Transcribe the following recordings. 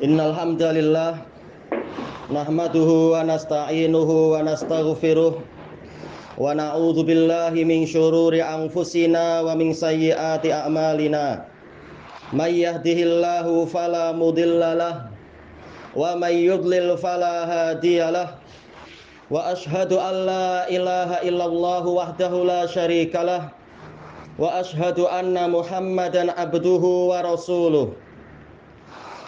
Innal hamdalillah nahmaduhu wa nasta'inuhu wa nastaghfiruh wa na'udzu billahi min syururi anfusina wa min sayyiati a'malina. May yahdihillahu fala mudhillalah wa may yudlil fala hadiyalah wa ashhadu an la ilaha illallah wahdahu la syarikalah wa ashhadu anna muhammadan abduhu wa rasuluh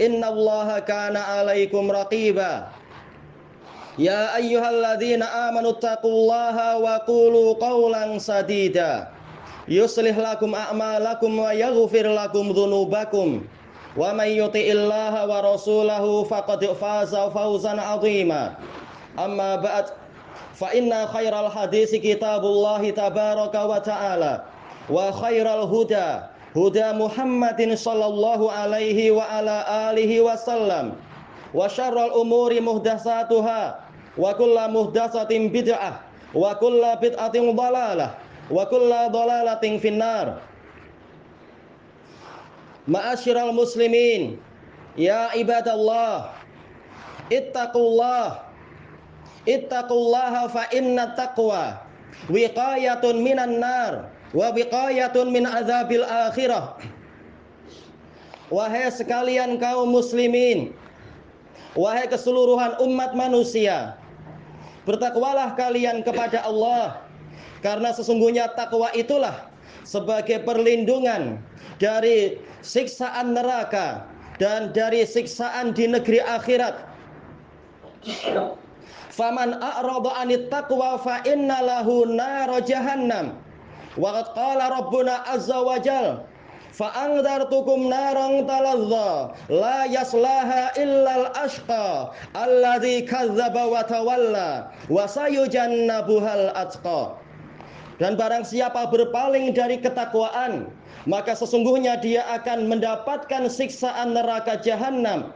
innallaha kana 'alaikum raqiba. Ya ayyuhalladzina amanu taqullaha wa qulu qawlan sadida. Yuslih lakum a'malakum wa yaghfir lakum dhunubakum. Wa may yuti'illaha wa rasulahu faqad faza fawzan 'azima. Amma ba'd fa inna khairal hadisi kitabullahi tabaraka wa ta'ala wa khairal huda huda Muhammadin sallallahu alaihi wasallam wa syarrul umuri muhdatsatuha. Wa kullu muhdatsatin bid'ah. Wa kullu bid'atin dhalalah wa kullu dhalalatin finnar. Muslimin ya ibadallah ittaqullah ittaqullaha fa inna minan nar wa biqayatun min azabil akhirah. Wahai sekalian kaum muslimin Wahai keseluruhan umat manusia Bertakwalah kalian kepada Allah Karena sesungguhnya takwa itulah Sebagai perlindungan Dari siksaan neraka Dan dari siksaan di negeri akhirat. Faman a'rada anit taqwa fa inna lahu jahannam Wa qad qala rabbuna azza wa jal fa anzartukum naran talazza la yaslaha illa al-ashqa alladhi kadzdzaba wa tawalla wa sayujannabuhal atqa dan barang siapa berpaling dari ketakwaan maka sesungguhnya dia akan mendapatkan siksaan neraka jahanam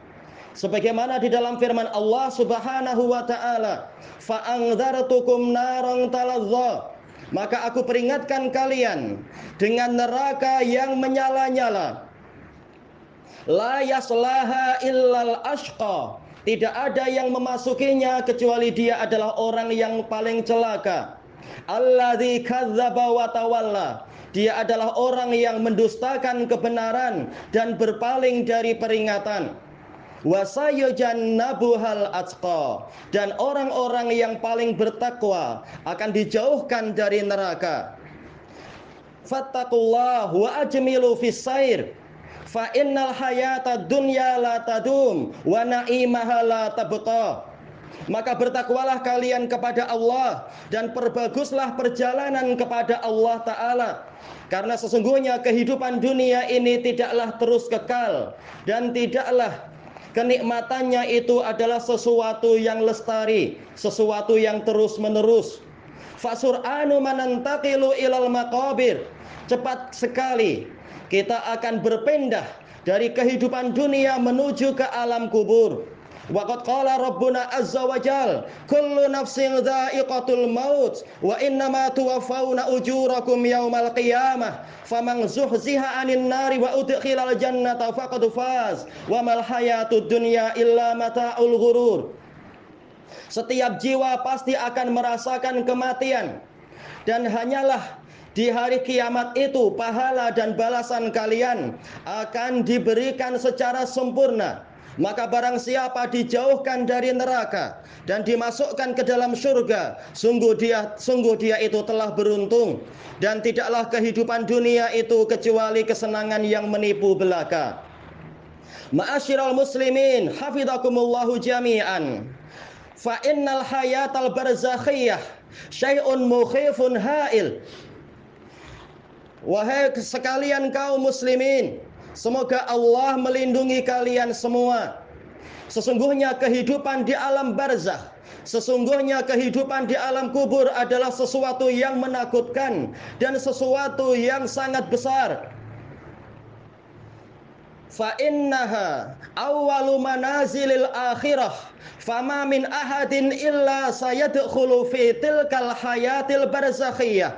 sebagaimana di dalam firman Allah Subhanahu wa taala fa anzartukum naran talazza maka aku peringatkan kalian dengan neraka yang menyala-nyala. La yaslaha illal ashqa. Tidak ada yang memasukinya kecuali dia adalah orang yang paling celaka. Alladzi kadzdzaba wa tawalla. Dia adalah orang yang mendustakan kebenaran dan berpaling dari peringatan atqa. Dan orang-orang yang paling bertakwa akan dijauhkan dari neraka. Wa ajmilu fis sair. Fa innal hayata dunya tadum wa na'imaha la tabqa. Maka bertakwalah kalian kepada Allah dan perbaguslah perjalanan kepada Allah taala. Karena sesungguhnya kehidupan dunia ini tidaklah terus kekal dan tidaklah Kenikmatannya itu adalah sesuatu yang lestari, sesuatu yang terus-menerus. Fasur'anu manantaqilu ilal maqabir. Cepat sekali kita akan berpindah dari kehidupan dunia menuju ke alam kubur. Waqad qala Rabbuna azza wa jal Kullu nafsin dha'iqatul maut Wa innama tuwaffawna ujurakum yawmal qiyamah Faman zuhziha anin nari wa udkhilal jannata faqad faz Wa mal hayatud dunya illa mata'ul ghurur Setiap jiwa pasti akan merasakan kematian. Dan hanyalah di hari kiamat itu pahala dan balasan kalian akan diberikan secara sempurna. Maka barang siapa dijauhkan dari neraka dan dimasukkan ke dalam surga, sungguh dia sungguh dia itu telah beruntung dan tidaklah kehidupan dunia itu kecuali kesenangan yang menipu belaka. Ma'asyiral muslimin, hafizakumullahu jami'an. Fa innal hayatal barzakhiyah syai'un mukhifun ha'il. Wahai sekalian kaum muslimin, semoga Allah melindungi kalian semua. Sesungguhnya kehidupan di alam barzakh Sesungguhnya kehidupan di alam kubur adalah sesuatu yang menakutkan dan sesuatu yang sangat besar fa innaha awwalu manazilil akhirah fama min ahadin illa sayadkhulu fi tilkal hayatil barzakhiyah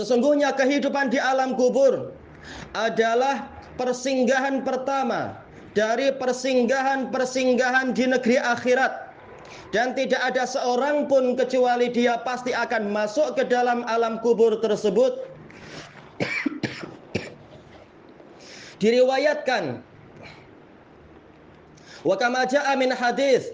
Sesungguhnya kehidupan di alam kubur adalah persinggahan pertama dari persinggahan-persinggahan di negeri akhirat. Dan tidak ada seorang pun kecuali dia pasti akan masuk ke dalam alam kubur tersebut. Diriwayatkan wa kama jaa min hadis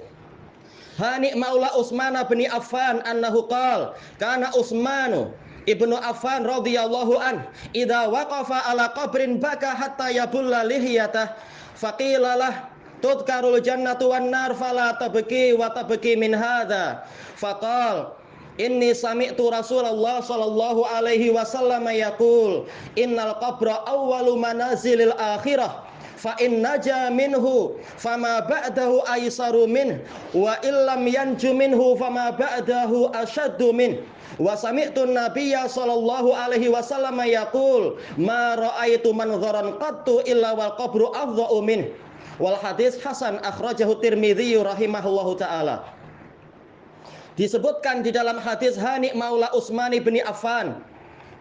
Hani Maula Utsman bin Affan annahu qal kana Utsmanu Ibnu Affan radhiyallahu an idza waqafa ala qabrin baka hatta yabulla lihiyatah faqilalah tudkarul jannatu wan nar fala tabki wa tabki min hadza. Faqal Inni sami'tu Rasulullah sallallahu alaihi wasallam yaqul innal qabra awwalu manazilil akhirah fa in naja minhu fama ba'dahu aisaru min wa illam yanju minhu fama ba'dahu ashaddu min wa sami'tu nabiyya sallallahu alaihi wasallam yaqul ma ra'aitu manzaran qattu illa wal qabru afdha'u min wal hadis hasan akhrajahu tirmidzi rahimahullahu taala Disebutkan di dalam hadis Hani Maula Utsmani bin Affan.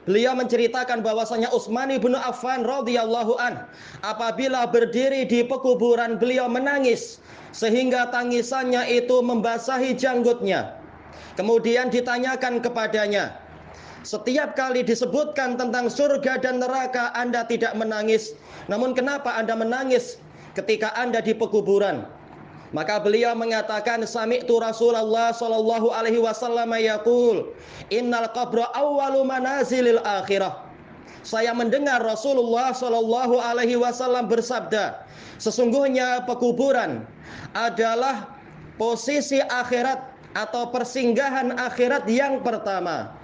Beliau menceritakan bahwasanya Utsmani bin Affan radhiyallahu an apabila berdiri di pekuburan beliau menangis sehingga tangisannya itu membasahi janggutnya. Kemudian ditanyakan kepadanya, setiap kali disebutkan tentang surga dan neraka Anda tidak menangis. Namun kenapa Anda menangis ketika Anda di pekuburan? Maka beliau mengatakan sami'tu Rasulullah sallallahu alaihi wasallam yaqul innal qabra awwalu manazilil akhirah. Saya mendengar Rasulullah sallallahu alaihi wasallam bersabda, sesungguhnya pekuburan adalah posisi akhirat atau persinggahan akhirat yang pertama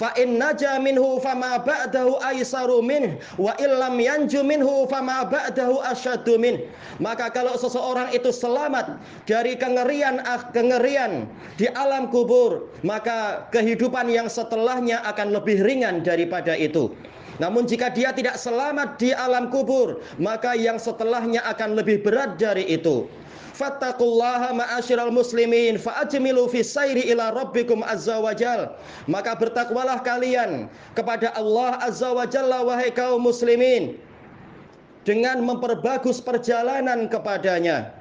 fa in naja minhu fama ba'dahu aisaru min wa illam yanju minhu fama ba'dahu asyaddu min. Maka kalau seseorang itu selamat dari kengerian ah, kengerian di alam kubur maka kehidupan yang setelahnya akan lebih ringan daripada itu namun jika dia tidak selamat di alam kubur, maka yang setelahnya akan lebih berat dari itu. Fattaqullaha ma'asyiral muslimin fa'ajmilu fi sayri ila rabbikum azza wajal maka bertakwalah kalian kepada Allah azza wajalla wahai kaum muslimin dengan memperbagus perjalanan kepadanya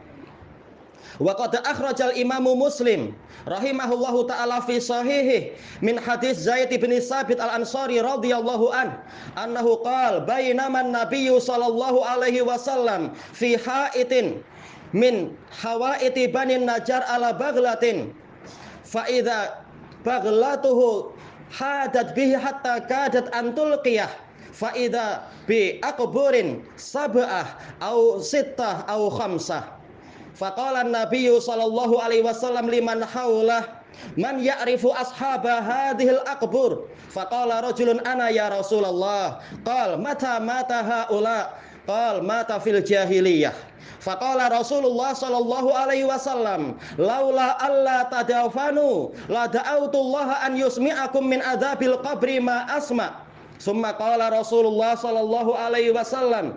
Wa qad akhrajal Imam Muslim rahimahullahu taala fi sahihi min hadis Zaid bin Sabit Al-Ansari radhiyallahu an annahu qala bainama an-nabiyyu sallallahu alaihi wasallam fi haitin min hawaiti bani najar ala baglatin fa idza baglatuhu hadat bihi hatta kadat antul qiyah fa idza bi aqburin sab'ah au sittah au khamsah faqala an-nabiy sallallahu alaihi wasallam liman haulah Man ya'rifu ashaba hadhil aqbur? Faqala rajulun ana ya Rasulullah. Qal mata mata haula? Qal mata fil jahiliyah. Faqala Rasulullah sallallahu alaihi wasallam, "Laula alla tadafanu la da'autullaha an yusmi'akum min adzabil qabri ma asma." Summa qala Rasulullah sallallahu alaihi wasallam,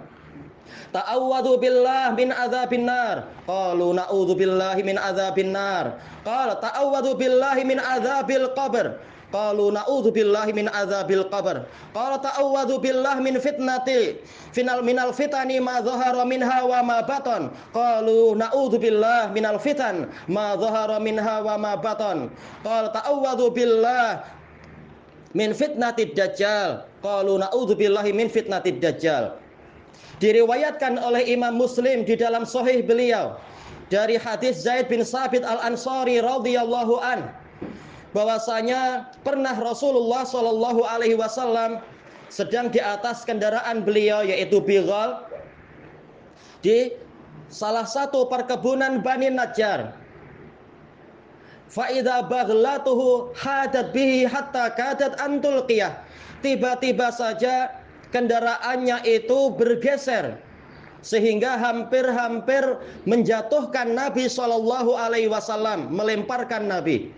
Ta'awwadu billah min adzabin nar. Qalu na'udzu billahi min adzabin nar. Qala ta'awwadu billahi min adzabil qabr. Qalu na'udzu billahi min adzabil qabr. Qala ta'awwadzu billahi min fitnati final minal fitani ma dhahara minha wa ma batan. Qalu na'udzu billahi minal fitan ma dhahara minha wa ma batan. Qala ta'awwadzu billahi min fitnatid dajjal. Qalu na'udzu billahi min fitnatid dajjal. Diriwayatkan oleh Imam Muslim di dalam sahih beliau dari hadis Zaid bin Sabit Al-Ansari radhiyallahu an bahwasanya pernah Rasulullah Shallallahu alaihi wasallam sedang di atas kendaraan beliau yaitu Bighal di salah satu perkebunan Bani Najjar. Faida baghlatuhu hadat bihi hatta kadat antulqiyah. Tiba-tiba saja kendaraannya itu bergeser sehingga hampir-hampir menjatuhkan Nabi Shallallahu Alaihi Wasallam, melemparkan Nabi.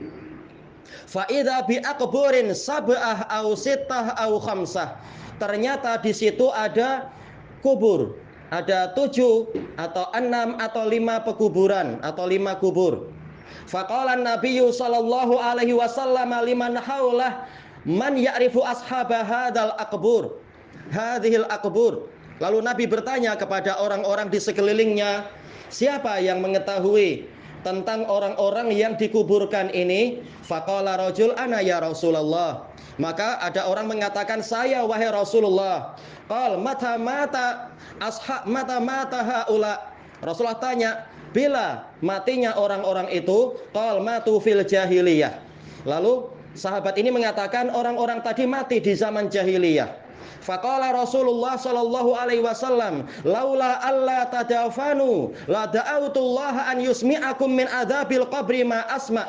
Faida bi akburin sab'ah au sittah au khamsah. Ternyata di situ ada kubur. Ada tujuh atau enam atau lima pekuburan atau lima kubur. Faqala Nabi sallallahu alaihi wasallam liman haulah man ya'rifu ashaba hadzal akbur. Hadhil akbur. Lalu Nabi bertanya kepada orang-orang di sekelilingnya, siapa yang mengetahui tentang orang-orang yang dikuburkan ini? Faqala rajul ana ya Rasulullah. Maka ada orang mengatakan saya wahai Rasulullah. Qal mata mata ashab mata mata haula. Rasulullah tanya bila matinya orang-orang itu? Qal matu fil jahiliyah. Lalu sahabat ini mengatakan orang-orang tadi mati di zaman jahiliyah Faqala Rasulullah sallallahu alaihi wasallam, "Laula alla tadafanu la da'autullah an yusmi'akum min adzabil qabri ma asma."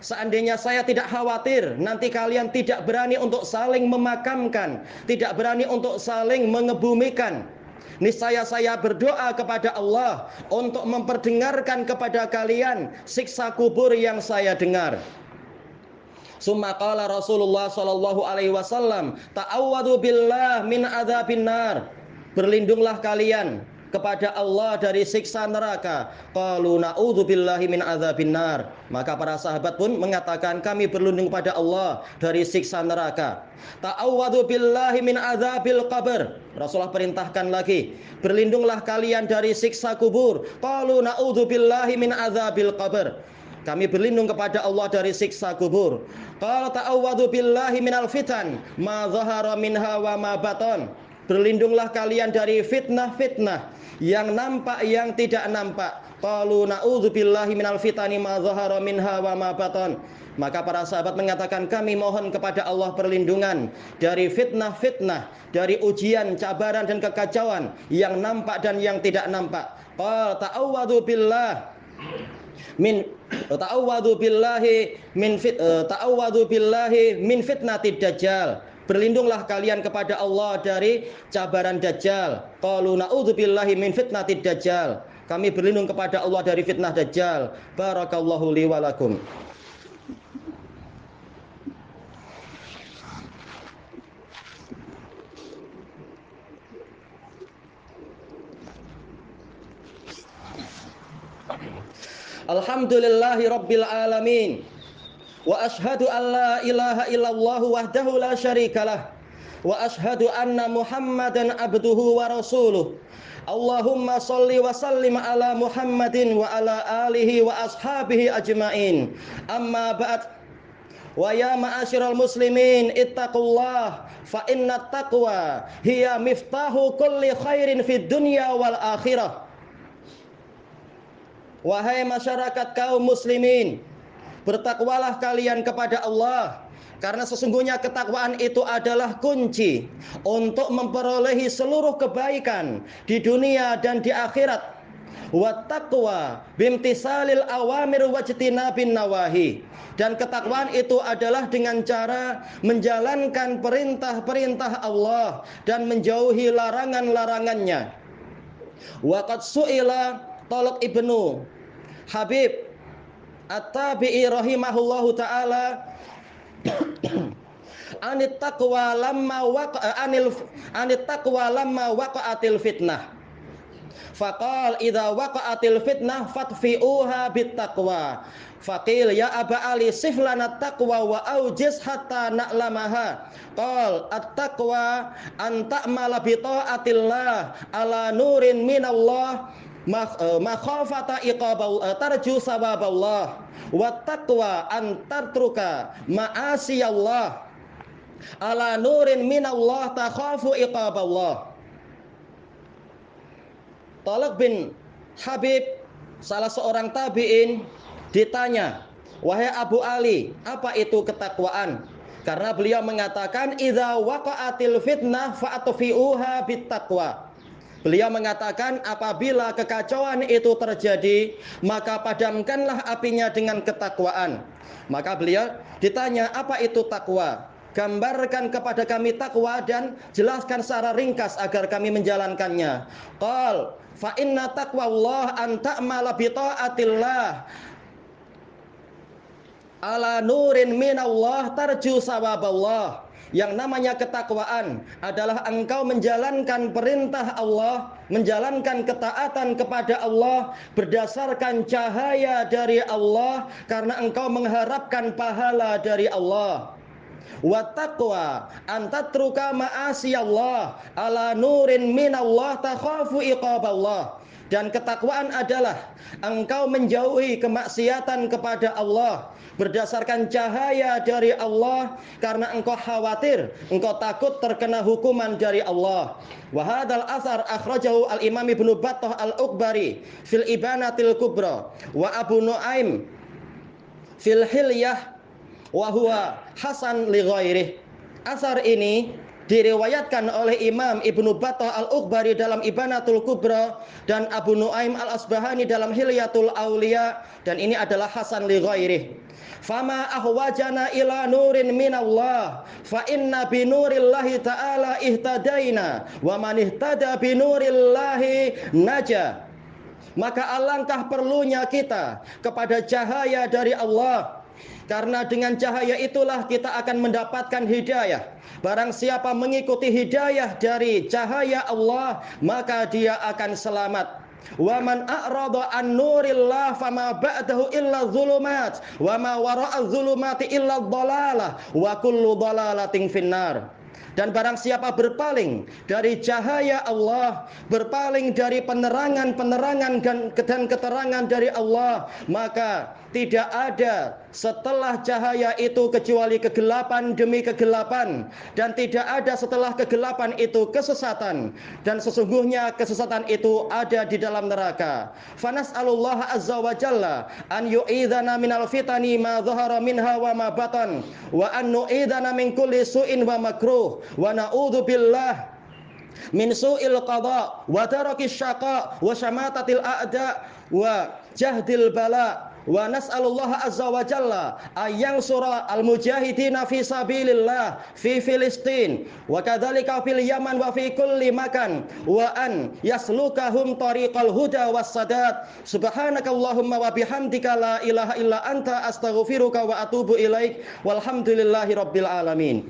Seandainya saya tidak khawatir nanti kalian tidak berani untuk saling memakamkan, tidak berani untuk saling mengebumikan. Niscaya saya berdoa kepada Allah untuk memperdengarkan kepada kalian siksa kubur yang saya dengar. Summa qala Rasulullah sallallahu alaihi wasallam, ta'awwadu billah min adzabin nar. Berlindunglah kalian kepada Allah dari siksa neraka. Qalu na'udzubillahi min adzabin nar. Maka para sahabat pun mengatakan kami berlindung kepada Allah dari siksa neraka. Ta'awwadu billahi min adzabil qabr. Rasulullah perintahkan lagi, berlindunglah kalian dari siksa kubur. Qalu na'udzubillahi min adzabil qabr. Kami berlindung kepada Allah dari siksa kubur. Qala ta'awwadhu billahi minal fitan ma dhahara minha wa ma baton. Berlindunglah kalian dari fitnah-fitnah yang nampak yang tidak nampak. Qalu na'udzu billahi minal fitani ma dhahara minha wa ma baton. Maka para sahabat mengatakan kami mohon kepada Allah perlindungan dari fitnah-fitnah, dari ujian, cabaran dan kekacauan yang nampak dan yang tidak nampak. Qala ta'awwadhu billah min ta'awwadu billahi min fit uh, billahi min fitnatid dajjal. Berlindunglah kalian kepada Allah dari cabaran dajjal. Qalu billahi min fitnatid dajjal. Kami berlindung kepada Allah dari fitnah dajjal. Barakallahu li wa lakum Alhamdulillahi rabbil alamin. Wa ashhadu an la ilaha illallah wahdahu la syarikalah. Wa ashhadu anna Muhammadan abduhu wa rasuluh. Allahumma salli wa sallim ala Muhammadin wa ala alihi wa ashabihi ajmain. Amma ba'd. Ma'asyiral muslimin ittaqullah fa inna taqwa hiya miftahu kulli khairin fid dunya wal akhirah. Wahai masyarakat kaum muslimin, bertakwalah kalian kepada Allah karena sesungguhnya ketakwaan itu adalah kunci untuk memperolehi seluruh kebaikan di dunia dan di akhirat. Wa bimtisalil awamir wajtinabin nawahi. Dan ketakwaan itu adalah dengan cara menjalankan perintah-perintah Allah dan menjauhi larangan-larangannya. Su'ila Tolok ibnu Habib At-Tabi'i rahimahullahu taala anit taqwa lamma waqa anil anit taqwa lamma waqa'atil fitnah Faqal idza waqa'atil fitnah fatfi'uha bittaqwa. Faqil ya Aba Ali siflana taqwa wa aujiz hatta na'lamaha. Qal at-taqwa an ta'mala bi ta'atillah ala nurin minallah eh, makhafata iqabau eh, tarju sawaballah wa taqwa an tartruka ma'asiyallah ala nurin minallah takhafu iqaballah Talak bin Habib salah seorang tabi'in ditanya, "Wahai Abu Ali, apa itu ketakwaan?" Karena beliau mengatakan, "Idza waqa'atil fitnah fa'atfi'uha bittaqwa." Beliau mengatakan apabila kekacauan itu terjadi, maka padamkanlah apinya dengan ketakwaan. Maka beliau ditanya, apa itu takwa? Gambarkan kepada kami takwa dan jelaskan secara ringkas agar kami menjalankannya. Qal Fa inna taqwallah an ta'mala bi ta'atillah ala nurin minallah tarju sawaballah. Yang namanya ketakwaan adalah engkau menjalankan perintah Allah, menjalankan ketaatan kepada Allah berdasarkan cahaya dari Allah karena engkau mengharapkan pahala dari Allah. Wa taqwa an tatruka ma'asi Allah ala nurin minallah takhafu iqaballah dan ketakwaan adalah engkau menjauhi kemaksiatan kepada Allah berdasarkan cahaya dari Allah karena engkau khawatir engkau takut terkena hukuman dari Allah wa hadzal athar akhrajahu al imam ibnu battah al ukbari fil ibanatil kubra wa abu nuaim fil hilyah Wahwa hasan li ghairih. Asar ini diriwayatkan oleh Imam Ibnu Battah Al-Uqbari dalam Ibanatul Kubra dan Abu Nuaim Al-Asbahani dalam Hilyatul Aulia dan ini adalah hasan li ghairih. Fama ahwajana ila nurin minallah fa inna bi nurillahi ta'ala ihtadaina wa man ihtada bi nurillahi naja. Maka alangkah perlunya kita kepada cahaya dari Allah karena dengan cahaya itulah kita akan mendapatkan hidayah. Barang siapa mengikuti hidayah dari cahaya Allah, maka dia akan selamat. Wa man a'rada an nurillah fama ba'dahu illa dhulumat wa ma wara'a dhulumati illa dhalalah wa kullu dhalalatin finnar. Dan barang siapa berpaling dari cahaya Allah, berpaling dari penerangan-penerangan dan keterangan dari Allah, maka tidak ada setelah cahaya itu kecuali kegelapan demi kegelapan. Dan tidak ada setelah kegelapan itu kesesatan. Dan sesungguhnya kesesatan itu ada di dalam neraka. Fanas Allah azza wa jalla an yu'idana minal fitani ma dhahara minha wa ma batan wa an nu'idana min kulli su'in wa makruh wa na'udzu billah min su'il qada wa tarakis syaqa wa syamatatil a'da wa jahdil bala Wa nas'alullah azza wa jalla ayang sura al-mujahidina fi sabilillah fi Filistin. Wa kadzalika fil Yaman wa fi kulli makan. Wa an yaslukahum tariqal huda was sadat. Subhanakallahumma wa bihamdika la ilaha illa anta astaghfiruka wa atubu ilaik. Walhamdulillahi rabbil alamin.